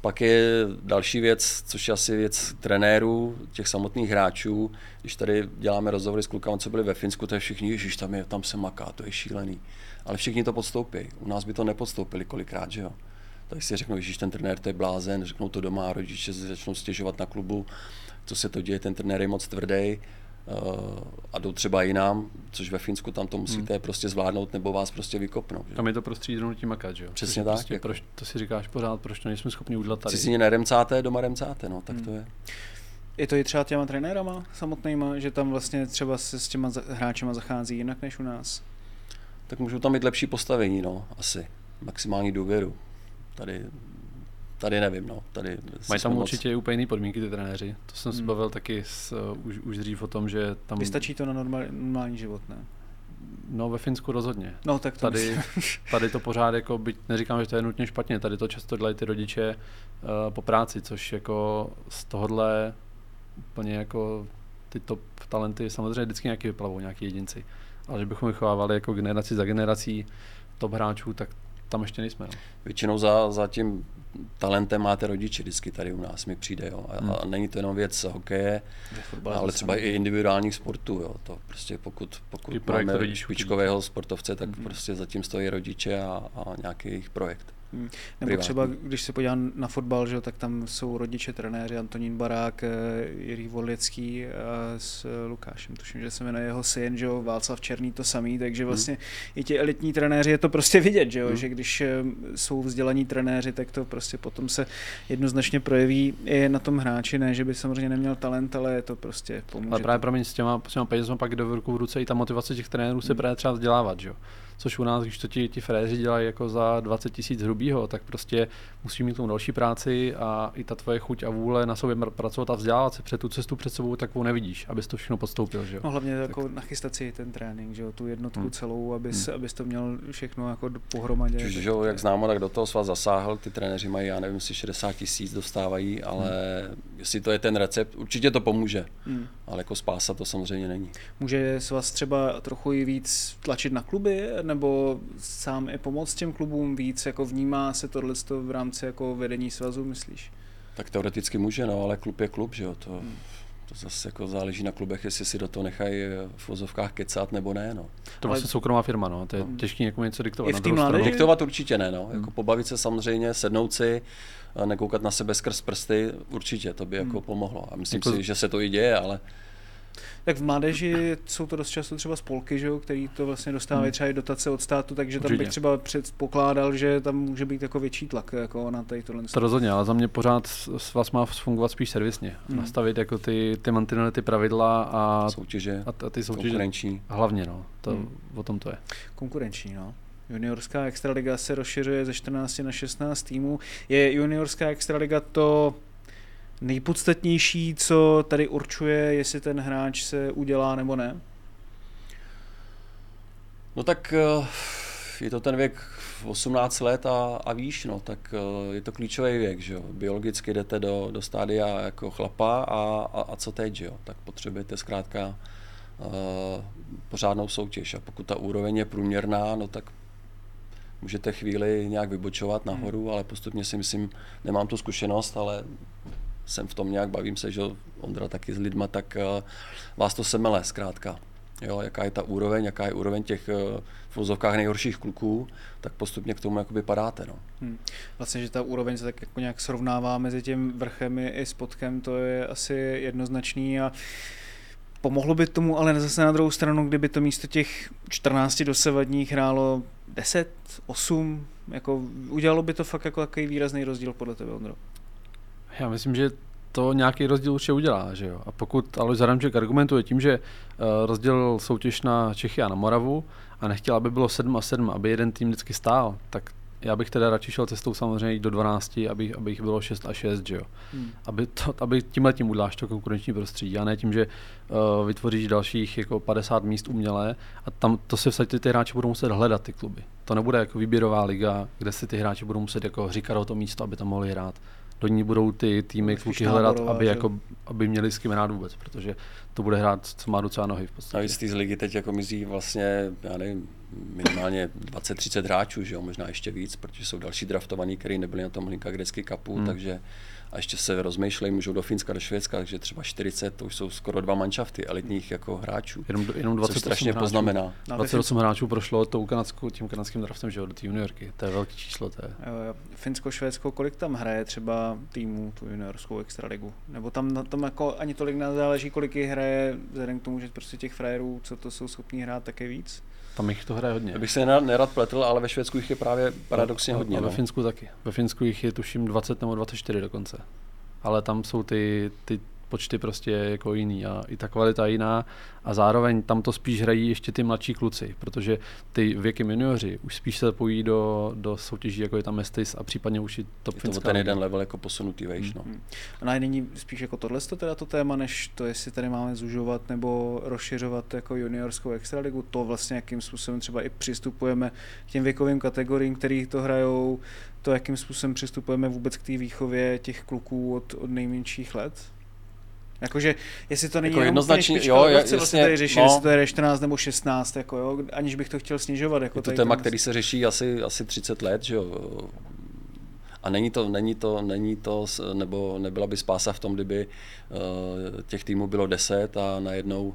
pak je další věc, což je asi věc trenérů, těch samotných hráčů. Když tady děláme rozhovory s klukami, co byli ve Finsku, to je všichni, ježiš, tam, je, tam se maká, to je šílený. Ale všichni to podstoupí. U nás by to nepodstoupili kolikrát, že jo. Tak si řeknou, že ten trenér to je blázen, řeknou to doma, rodiče se začnou stěžovat na klubu, co se to děje, ten trenér je moc tvrdý. A jdou třeba jinam, což ve Finsku tam to musíte hmm. prostě zvládnout nebo vás prostě vykopnout. Tam je to prostředí donutí makat, že jo? Přesně tak. Prostě, jako. proč, to si říkáš pořád, proč to nejsme schopni udělat tady. Cizině neremcáte, doma remcáte, no, tak hmm. to je. Je to i třeba těma trenérama samotnýma, že tam vlastně třeba se s těma hráčema zachází jinak než u nás? Tak můžou tam mít lepší postavení, no, asi. Maximální důvěru. Tady tady nevím, no. Tady Mají tam určitě moc... úplně jiné podmínky ty trenéři. To jsem hmm. se bavil taky s, uh, už, už dřív o tom, že tam... Vystačí to na normál, normální život, ne? No ve Finsku rozhodně. No tak to tady, tady to pořád, jako byť neříkám, že to je nutně špatně, tady to často dělají ty rodiče uh, po práci, což jako z tohohle úplně jako ty top talenty samozřejmě vždycky nějaký vyplavou, nějaký jedinci. Ale že bychom vychovávali jako generaci za generací top hráčů, tak tam ještě nejsme. No. Většinou za, za tím talentem máte rodiče vždycky tady u nás mi přijde. Jo. A, hmm. a není to jenom věc hokeje, ale třeba i individuálních sportů. Jo. To prostě pokud, pokud máme špičkového sportovce, tak hmm. prostě zatím stojí rodiče a, a nějaký jejich projekt. Hmm. Nebo privátní. třeba, když se podívám na fotbal, že, tak tam jsou rodiče, trenéři Antonín Barák, eh, Jiří Volický a s Lukášem. Tuším, že se jmenuje jeho syn, že Václav Černý to samý, takže hmm. vlastně hmm. i ti elitní trenéři je to prostě vidět, že, hmm. že když eh, jsou vzdělaní trenéři, tak to prostě potom se jednoznačně projeví i na tom hráči, ne, že by samozřejmě neměl talent, ale je to prostě pomůže. Ale právě pro mě s těma, s těma penězma pak do ruku v ruce i ta motivace těch trenérů se hmm. právě třeba vzdělávat, že? Což u nás, když to ti, ti fréři dělají jako za 20 tisíc hrubýho, tak prostě musí mít tu další práci a i ta tvoje chuť a vůle na sobě pracovat a vzdělávat se před tu cestu před sebou takovou nevidíš, abys to všechno podstoupil. Že jo? No hlavně tak. jako nachystat si ten trénink, že jo? tu jednotku hmm. celou, abys, hmm. abys to měl všechno jako pohromadě. Čiže, že jo, jak známo, tak do toho svaz zasáhl, ty trenéři mají, já nevím, jestli 60 tisíc dostávají, ale hmm. jestli to je ten recept, určitě to pomůže, hmm. ale jako spása to samozřejmě není. Může svaz třeba trochu i víc tlačit na kluby, nebo sám i pomoct těm klubům víc, jako vnímá se tohle v rámci jako vedení svazu, myslíš? Tak teoreticky může, no, ale klub je klub, že jo, to, hmm. to zase jako záleží na klubech, jestli si do toho nechají v vozovkách kecat nebo ne, no. To je vlastně soukromá firma, no, to je no. těžké jako něco diktovat. I v na Diktovat určitě ne, no, hmm. jako pobavit se samozřejmě, sednout si, nekoukat na sebe skrz prsty, určitě, to by jako hmm. jako pomohlo. A myslím jako... si, že se to i děje, ale tak v mládeži jsou to dost často třeba spolky, že jo, který to vlastně dostávají hmm. třeba i dotace od státu, takže tam bych třeba předpokládal, že tam může být jako větší tlak jako na tady tohle. To rozhodně, ale za mě pořád s vás má fungovat spíš servisně. Hmm. Nastavit jako ty, ty mantinely, ty pravidla a soutěže, a, a ty soutěže. Konkurenční. Hlavně, no. To, hmm. O tom to je. Konkurenční, no. Juniorská extraliga se rozšiřuje ze 14 na 16 týmů. Je juniorská extraliga to nejpodstatnější, co tady určuje, jestli ten hráč se udělá nebo ne? No tak eh, je to ten věk 18 let a, a výš, no, tak eh, je to klíčový věk, že jo. Biologicky jdete do, do stádia jako chlapa a, a, a co teď, že jo. Tak potřebujete zkrátka uh, pořádnou soutěž a pokud ta úroveň je průměrná, no tak můžete chvíli nějak vybočovat nahoru, hmm. ale postupně si myslím, nemám tu zkušenost, ale jsem v tom nějak, bavím se, že Ondra taky s lidma, tak uh, vás to semele zkrátka. Jo, jaká je ta úroveň, jaká je úroveň těch uh, v vozovkách nejhorších kluků, tak postupně k tomu jakoby padáte. No. Hmm. Vlastně, že ta úroveň se tak jako nějak srovnává mezi tím vrchem i spodkem, to je asi jednoznačný a Pomohlo by tomu, ale zase na druhou stranu, kdyby to místo těch 14 dosavadních hrálo 10, 8, jako udělalo by to fakt jako takový výrazný rozdíl podle tebe, Ondro? Já myslím, že to nějaký rozdíl určitě udělá. Že jo? A pokud Alois Zaramček argumentuje tím, že uh, rozdělil soutěž na Čechy a na Moravu a nechtěl, aby bylo 7 a 7, aby jeden tým vždycky stál, tak já bych teda radši šel cestou samozřejmě do 12, aby, aby jich bylo 6 a 6, že jo. Hmm. Aby, to, aby tímhle tím uděláš to konkurenční prostředí, a ne tím, že uh, vytvoříš dalších jako 50 míst umělé a tam to se vsadit ty hráči budou muset hledat ty kluby. To nebude jako výběrová liga, kde si ty hráči budou muset jako říkat o to místo, aby tam mohli hrát do ní budou ty týmy kluky hledat, aby, jako, aby měli s kým hrát vůbec, protože to bude hrát, co má docela nohy v podstatě. A z té z ligy teď jako mizí vlastně, já nevím, minimálně 20-30 hráčů, že jo, možná ještě víc, protože jsou další draftovaní, kteří nebyli na tom Hlinka Grecky Cupu, hmm. takže a ještě se rozmýšlejí, můžou do Finska, do Švédska, takže třeba 40, to už jsou skoro dva manšafty elitních jako hráčů. Jenom, jenom 28 strašně hráčů, poznamená. 28 hráčů prošlo tou kanadskou, tím kanadským draftem, že jo, do té juniorky. To je velký číslo. To je. Finsko, Švédsko, kolik tam hraje třeba týmů tu juniorskou extraligu? Nebo tam na tom jako ani tolik nezáleží, kolik jich hraje, vzhledem k tomu, že prostě těch frajerů, co to jsou schopní hrát, také víc? Tam jich to hraje hodně. Já bych se nerad, nerad pletl, ale ve Švédsku jich je právě paradoxně a, hodně. A ve no. Finsku taky. Ve Finsku jich je tuším 20 nebo 24 dokonce. Ale tam jsou ty, ty počty prostě jako jiný a i ta kvalita jiná a zároveň tam to spíš hrají ještě ty mladší kluci, protože ty věky junioři už spíš se pojí do, do soutěží, jako je tam Mestis a případně už i top je to ten jeden level jako posunutý vejš, no. Hmm. A není spíš jako tohle to teda to téma, než to, jestli tady máme zužovat nebo rozšiřovat jako juniorskou extraligu, to vlastně jakým způsobem třeba i přistupujeme k těm věkovým kategoriím, který to hrajou, to, jakým způsobem přistupujeme vůbec k té výchově těch kluků od, od nejmenších let? Jakože, jestli to není jako jednoznačně, špička, jo, vlastně jasně, tady řešit, no. jestli to je 14 nebo 16, jako jo, aniž bych to chtěl snižovat. Jako je to téma, který se řeší asi, asi 30 let, že jo. A není to, není to, není to, nebo nebyla by spása v tom, kdyby uh, těch týmů bylo 10 a najednou uh,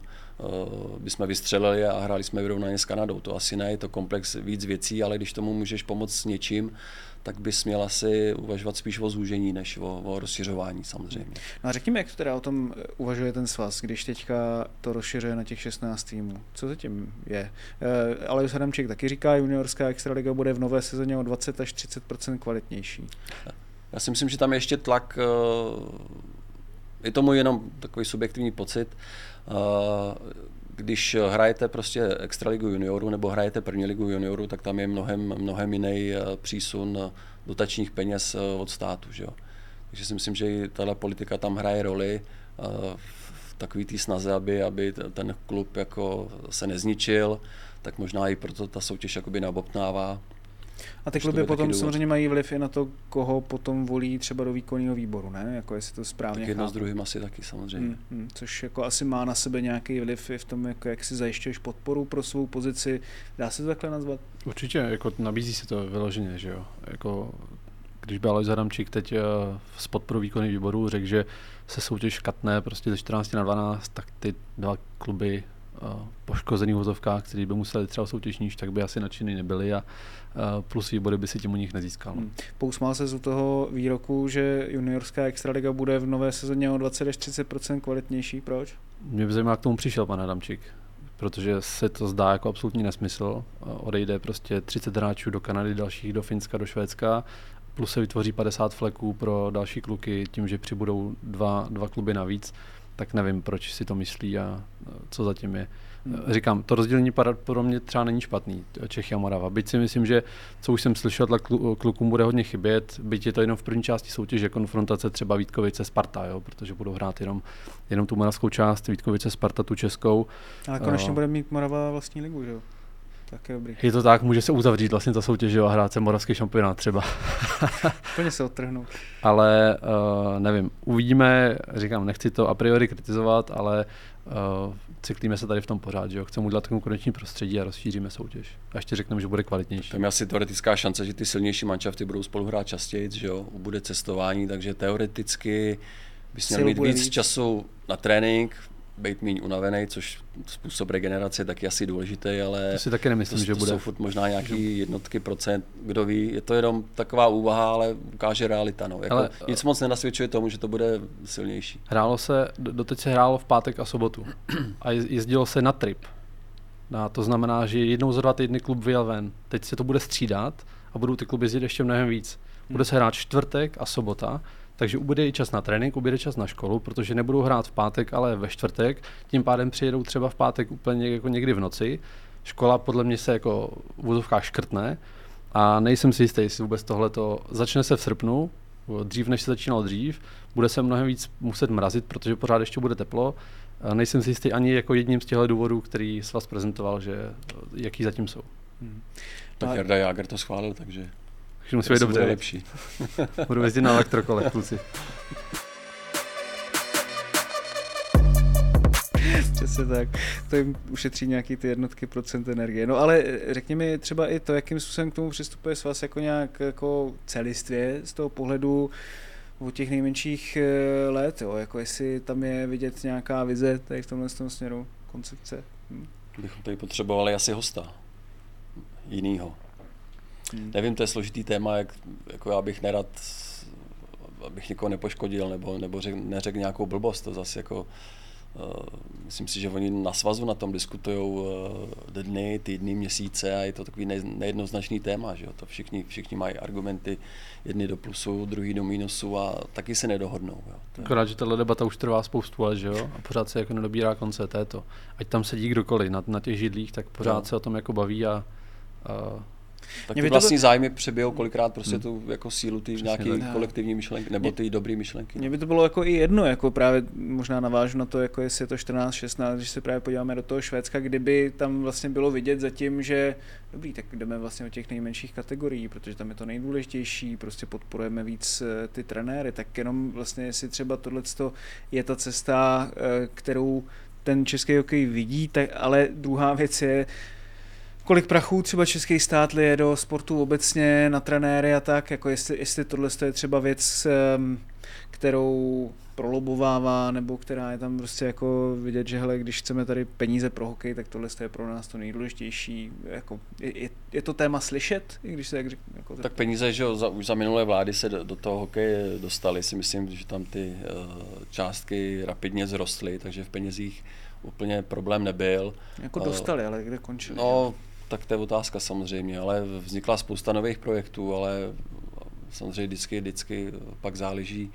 bychom vystřelili a hráli jsme vyrovnaně s Kanadou. To asi ne, je to komplex víc věcí, ale když tomu můžeš pomoct s něčím, tak bys měl asi uvažovat spíš o zúžení, než o, o rozšiřování samozřejmě. No a řekněme, jak to teda o tom uvažuje ten svaz, když teďka to rozšiřuje na těch 16 týmů. Co zatím je? E, ale Hadamčík taky říká, juniorská extraliga bude v nové sezóně o 20 až 30 kvalitnější. Já si myslím, že tam je ještě tlak, je to můj jenom takový subjektivní pocit, když hrajete prostě extraligu juniorů nebo hrajete první ligu juniorů, tak tam je mnohem, mnohem jiný přísun dotačních peněz od státu. Že jo? Takže si myslím, že i tahle politika tam hraje roli v takový té snaze, aby, aby ten klub jako se nezničil, tak možná i proto ta soutěž jakoby nabobtnává. A ty kluby potom samozřejmě mají vliv i na to, koho potom volí třeba do výkonného výboru, ne? Jako jestli to správně tak jedno s druhým asi taky samozřejmě. Hmm, hmm, což jako asi má na sebe nějaký vliv i v tom, jako jak si zajišťuješ podporu pro svou pozici. Dá se to takhle nazvat? Určitě, jako nabízí se to vyloženě, že jo. Jako, když byl Alois Adamčík teď z podporu výkonných výborů řekl, že se soutěž katne prostě ze 14 na 12, tak ty dva kluby poškozených vozovkách, který by museli třeba soutěž níž, tak by asi nadšený nebyli a plus výbody by si tím u nich nezískal. Hmm. Pousmál se z toho výroku, že juniorská extraliga bude v nové sezóně o 20 až 30 kvalitnější. Proč? Mě by zajímalo, jak k tomu přišel pan Adamčík protože se to zdá jako absolutní nesmysl. Odejde prostě 30 hráčů do Kanady, dalších do Finska, do Švédska, plus se vytvoří 50 fleků pro další kluky tím, že přibudou dva, dva kluby navíc tak nevím, proč si to myslí a co zatím je. Hmm. Říkám, to rozdělení pro mě třeba není špatný, Čechy a Morava. Byť si myslím, že co už jsem slyšel, tak klukům bude hodně chybět, byť je to jenom v první části soutěže, konfrontace třeba Vítkovice Sparta, jo, protože budou hrát jenom, jenom tu moravskou část, Vítkovice Sparta tu českou. Ale konečně uh, bude mít Morava vlastní ligu, že jo? Tak je dobrý. Je to tak, může se uzavřít vlastně ta soutěž a hrát se moravský šampionát třeba. Úplně se odtrhnout. ale uh, nevím, uvidíme, říkám, nechci to a priori kritizovat, ale uh, cyklíme se tady v tom pořád, že jo? Chceme udělat konkurenční prostředí a rozšíříme soutěž. A ještě řekneme, že bude kvalitnější. Tam je asi teoretická šance, že ty silnější manšafty budou spolu hrát častěji, že jo? Bude cestování, takže teoreticky bys měl mít víc, víc času na trénink, být méně unavený, což způsob regenerace je taky asi důležitý, ale to si taky nemyslím, to, že to bude. jsou furt možná nějaký jednotky procent, kdo ví, je to jenom taková úvaha, ale ukáže realita. No. Jako ale, nic moc nenasvědčuje tomu, že to bude silnější. Hrálo se, doteď se hrálo v pátek a sobotu a jezdilo se na trip. A to znamená, že jednou za dva týdny klub vyjel ven. Teď se to bude střídat a budou ty kluby jezdit ještě mnohem víc. Bude se hrát čtvrtek a sobota takže ubude i čas na trénink, ubude čas na školu, protože nebudou hrát v pátek, ale ve čtvrtek. Tím pádem přijedou třeba v pátek úplně jako někdy v noci. Škola podle mě se jako v úzovkách škrtne a nejsem si jistý, jestli vůbec tohle to začne se v srpnu, dřív než se začínalo dřív, bude se mnohem víc muset mrazit, protože pořád ještě bude teplo. A nejsem si jistý ani jako jedním z těchto důvodů, který s vás prezentoval, že jaký zatím jsou. Hmm. Tak Jarda Jager to schválil, takže že musí být dobře. lepší. Budu jezdit na elektrokole, kluci. Přesně tak. To jim ušetří nějaký ty jednotky procent energie. No ale řekni mi třeba i to, jakým způsobem k tomu přistupuje s vás jako nějak jako celistvě z toho pohledu od těch nejmenších eh, let, jo? jako jestli tam je vidět nějaká vize tady v tomhle tom směru, koncepce. Hm. Bychom tady potřebovali asi hosta jinýho. Hmm. Nevím, to je složitý téma, jak, jako já bych nerad, abych někoho nepoškodil nebo, nebo řek, neřekl nějakou blbost, to zase jako Uh, myslím si, že oni na svazu na tom diskutují uh, dny, týdny, měsíce a je to takový ne, nejednoznačný téma, že jo? To všichni, všichni mají argumenty, jedny do plusu, druhý do mínusu a taky se nedohodnou. Jo? To... Akorát, že tahle debata už trvá spoustu let, že jo? A pořád se jako nedobírá konce této. Ať tam sedí kdokoliv na, na těch židlích, tak pořád no. se o tom jako baví a, a tak ty vlastní to... zájmy přebijou kolikrát prostě hmm. tu jako sílu ty nějaké kolektivní myšlenky, nebo ty dobré myšlenky. Mně by to bylo jako i jedno, jako právě možná navážu na to, jako jestli je to 14, 16, když se právě podíváme do toho Švédska, kdyby tam vlastně bylo vidět zatím, že dobrý, tak jdeme vlastně o těch nejmenších kategorií, protože tam je to nejdůležitější, prostě podporujeme víc eh, ty trenéry, tak jenom vlastně jestli třeba tohle je ta cesta, eh, kterou ten český hokej vidí, tak, ale druhá věc je, kolik prachů třeba český stát lije do sportu obecně na trenéry a tak, jako jestli, jestli tohle je třeba věc, kterou prolobovává, nebo která je tam prostě jako vidět, že hele, když chceme tady peníze pro hokej, tak tohle je pro nás to nejdůležitější. Jako, je, je, to téma slyšet, i když se jak řek, jako Tak peníze, že jo, za, už za minulé vlády se do, do toho hokeje dostali, si myslím, že tam ty uh, částky rapidně zrostly, takže v penězích úplně problém nebyl. Jako dostali, uh, ale kde končili? No? Tak to je otázka samozřejmě, ale vznikla spousta nových projektů, ale samozřejmě vždycky, vždycky pak záleží,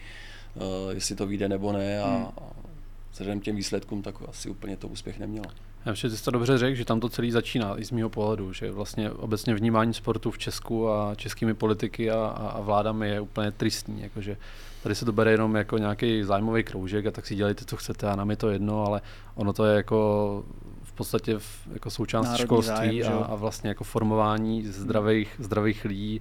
uh, jestli to vyjde nebo ne a, hmm. vzhledem těm výsledkům, tak asi úplně to úspěch nemělo. Já myslím, že jsi to dobře řekl, že tam to celý začíná i z mého pohledu, že vlastně obecně vnímání sportu v Česku a českými politiky a, a, a vládami je úplně tristní, jakože tady se to bere jenom jako nějaký zájmový kroužek a tak si dělejte, co chcete a nám je to jedno, ale ono to je jako podstatě v, jako součást Národní školství zájem, a, a vlastně jako formování zdravých, zdravých lidí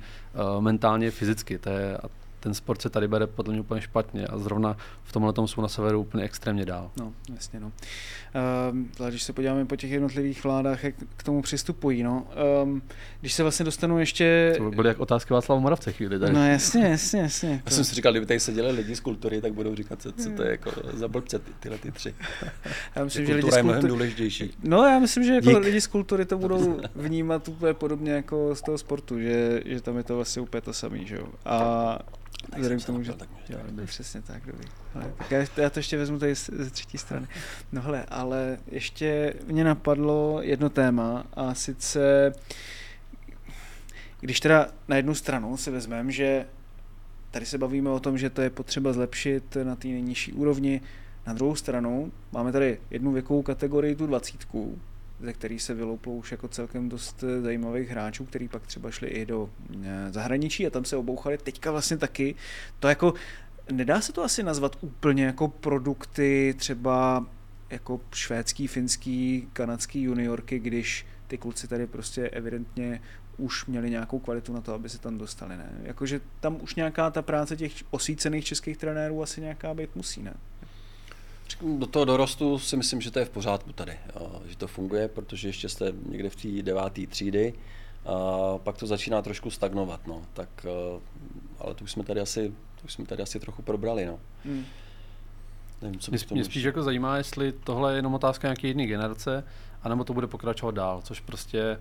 uh, mentálně, fyzicky. To je, a ten sport se tady bere podle mě úplně špatně a zrovna v tomhle tom jsou na severu úplně extrémně dál. No, jasně no. Uh, když se podíváme po těch jednotlivých vládách, jak k tomu přistupují, no. Um, když se vlastně dostanu ještě... To byly jak otázky Václava Moravce chvíli tady. No jasně, jasně, jasně. Já jsem si říkal, kdyby tady seděli lidi z kultury, tak budou říkat, co, co to je jako za blbce ty, tyhle ty tři. Já myslím, že lidi z kultury... je důležitější. No já myslím, že jako lidi z kultury to budou vnímat úplně podobně jako z toho sportu, že, že tam je to vlastně úplně to samé, že jo. A Vzhledem k tomu, že... Tak jo, přesně tak, dobrý. Ale, tak já, já to ještě vezmu tady ze třetí strany. No hele, ale ještě mě napadlo jedno téma a sice, když teda na jednu stranu si vezmeme, že tady se bavíme o tom, že to je potřeba zlepšit na té nejnižší úrovni, na druhou stranu máme tady jednu věkovou kategorii, tu dvacítku, ze který se vylouplo už jako celkem dost eh, zajímavých hráčů, který pak třeba šli i do eh, zahraničí a tam se obouchali. Teďka vlastně taky to jako nedá se to asi nazvat úplně jako produkty třeba jako švédský, finský, kanadský juniorky, když ty kluci tady prostě evidentně už měli nějakou kvalitu na to, aby se tam dostali, ne? Jakože tam už nějaká ta práce těch osvícených českých trenérů asi nějaká být musí, ne? Do toho dorostu si myslím, že to je v pořádku tady, že to funguje, protože ještě jste někde v té deváté třídy, a pak to začíná trošku stagnovat, no. tak, ale to už jsme tady asi, to už jsme tady asi trochu probrali. No. Hmm. Nevím, co mě, mě spíš jako zajímá, jestli tohle je jenom otázka nějaké jiné generace, anebo to bude pokračovat dál, což prostě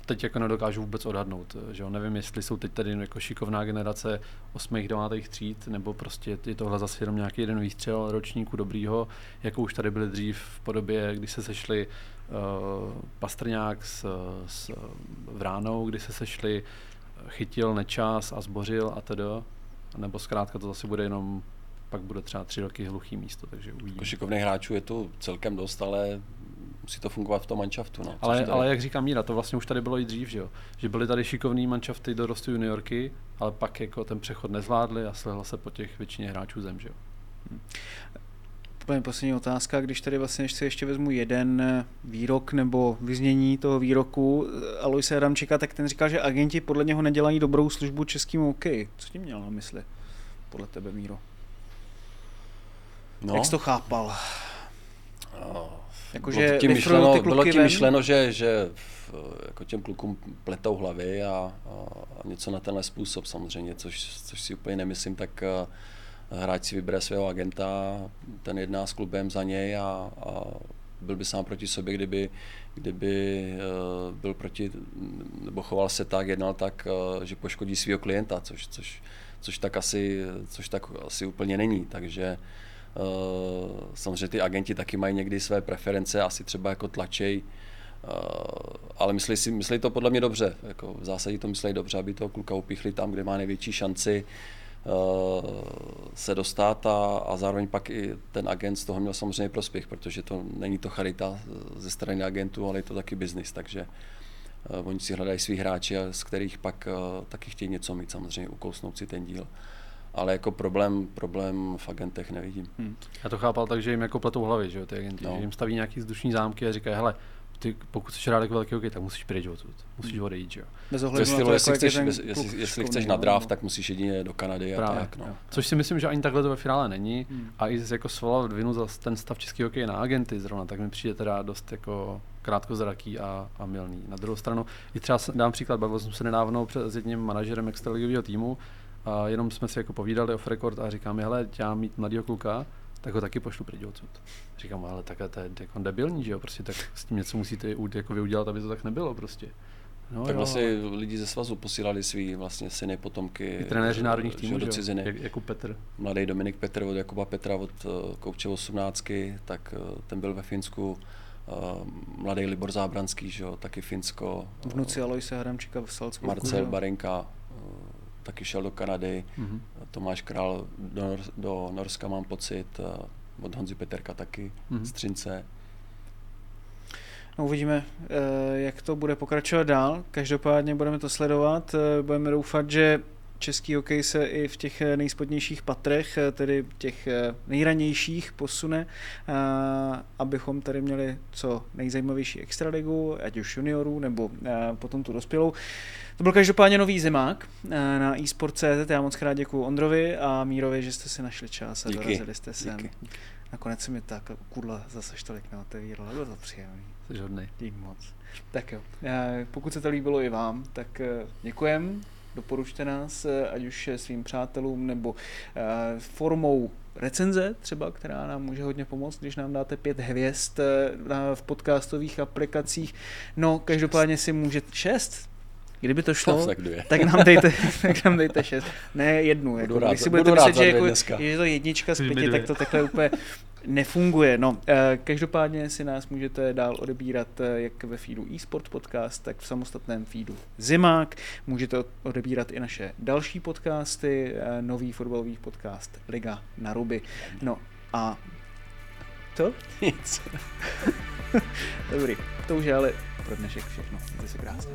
teď jako nedokážu vůbec odhadnout. Že jo? Nevím, jestli jsou teď tady jako šikovná generace 8. 9. tříd, nebo prostě je tohle zase jenom nějaký jeden výstřel ročníku dobrýho, jako už tady byly dřív v podobě, kdy se sešli uh, Pastrňák s, s Vránou, kdy se sešli Chytil, Nečas a Zbořil a tedy. Nebo zkrátka to zase bude jenom pak bude třeba tři roky hluchý místo, takže uvidíme. Jako šikovných hráčů je tu celkem dost, ale musí to fungovat v tom manšaftu. No, ale, tady... ale jak říká Míra, to vlastně už tady bylo i dřív, že, jo? že byly tady šikovný manšafty do rostu juniorky, ale pak jako ten přechod nezvládli a slehla se po těch většině hráčů zem. Že jo? Hmm. Úplně poslední otázka, když tady vlastně ještě, ještě vezmu jeden výrok nebo vyznění toho výroku Aloise Adamčika, tak ten říkal, že agenti podle něho nedělají dobrou službu českým OK. Co tím měl na mysli? Podle tebe, Míro? No. Jak jsi to chápal? Oh Jakože bylo myšleno, ty bylo tím myšleno, že, že v, jako těm klukům pletou hlavy a, a, něco na tenhle způsob samozřejmě, což, což si úplně nemyslím, tak eh, hráč si vybere svého agenta, ten jedná s klubem za něj a, a byl by sám proti sobě, kdyby, kdyby eh, byl proti, nebo choval se tak, jednal tak, eh, že poškodí svého klienta, což, což, což, tak asi, což tak asi úplně není. Takže eh, samozřejmě ty agenti taky mají někdy své preference, asi třeba jako tlačej, ale myslí, si, myslí to podle mě dobře. Jako v zásadě to myslí dobře, aby toho kluka upichli tam, kde má největší šanci se dostat a, a zároveň pak i ten agent z toho měl samozřejmě prospěch, protože to není to charita ze strany agentů, ale je to taky biznis, takže oni si hledají svých hráči, z kterých pak taky chtějí něco mít, samozřejmě ukousnout si ten díl. Ale jako problém, problém v agentech nevidím. Hmm. Já to chápal tak, že jim jako pletou hlavy, že jo, ty agenti, no. že jim staví nějaký vzdušní zámky a říkají, hele, ty, pokud chceš hrát jako velký hokej, tak musíš pryč odsud. Musíš odejít, že jo. Bez ohledu na to, jestli jako chceš, bez, jestli, jestli šikovný, chceš na no, draft, no. tak musíš jedině do Kanady a Právě, tak. No. jo. Což si myslím, že ani takhle to ve finále není. Hmm. A i jako svalovat vinu za ten stav český hokej na agenty zrovna, tak mi přijde teda dost jako krátkozraký a, a milný. Na druhou stranu, i třeba dám příklad, bavil jsem se nedávno před, s jedním manažerem extraligového týmu, a jenom jsme si jako povídali off record a říkám, hele, já mám mít mladýho kluka, tak ho taky pošlu pryč odsud. Říkám, ale tak to je jako debilní, že jo, prostě tak s tím něco musíte jako vy udělat, aby to tak nebylo prostě. No, tak jo, vlastně lidi ze svazu posílali svý vlastně syny, potomky i trenéři národních týmů, do ciziny. jak, jako Petr. Mladý Dominik Petr od Jakuba Petra od uh, kouče 18, tak uh, ten byl ve Finsku. Uh, mladý Libor Zábranský, že jo, taky Finsko. Vnuci Aloise Hramčíka v Salzburgu. Marcel? Barenka taky šel do Kanady. Mhm. Tomáš Král do, Nor- do Norska mám pocit. Uh, od Honzi Peterka taky, Mhm. z Třince. No uvidíme, eh, jak to bude pokračovat dál. Každopádně budeme to sledovat. eh, Budeme doufat, že český hokej se i v těch eh, nejspodnějších patrech, eh, tedy těch eh, nejranějších, posune, abychom tady měli co nejzajímavější extraligu, ať už juniorů nebo potom tu dospělou. To byl každopádně nový zimák na eSport.cz. Já moc krát děkuji Ondrovi a Mírovi, že jste si našli čas a Díky. dorazili jste sem. Díky. Nakonec se mi tak kudla zase tolik neotevírala, bylo to příjemný. Hodnej. Dík moc. Tak jo, pokud se to líbilo i vám, tak děkujem, doporučte nás, eh, ať už svým přátelům nebo eh, formou recenze třeba, která nám může hodně pomoct, když nám dáte pět hvězd eh, na- v podcastových aplikacích. No, každopádně si můžete šest, Kdyby to šlo, Tak tak nám dejte, tak nám dejte šest. Ne jednu. Jako, rád- když si budu budete rád myslet, že jako, dneska. je to jednička z pěti, tak to takhle úplně nefunguje. No, eh, každopádně si nás můžete dál odebírat eh, jak ve feedu eSport podcast, tak v samostatném feedu Zimák. Můžete od- odebírat i naše další podcasty, eh, nový fotbalový podcast Liga na ruby. No a to? Nic. Dobrý, to už je ale pro dnešek všechno. Mějte se krásně.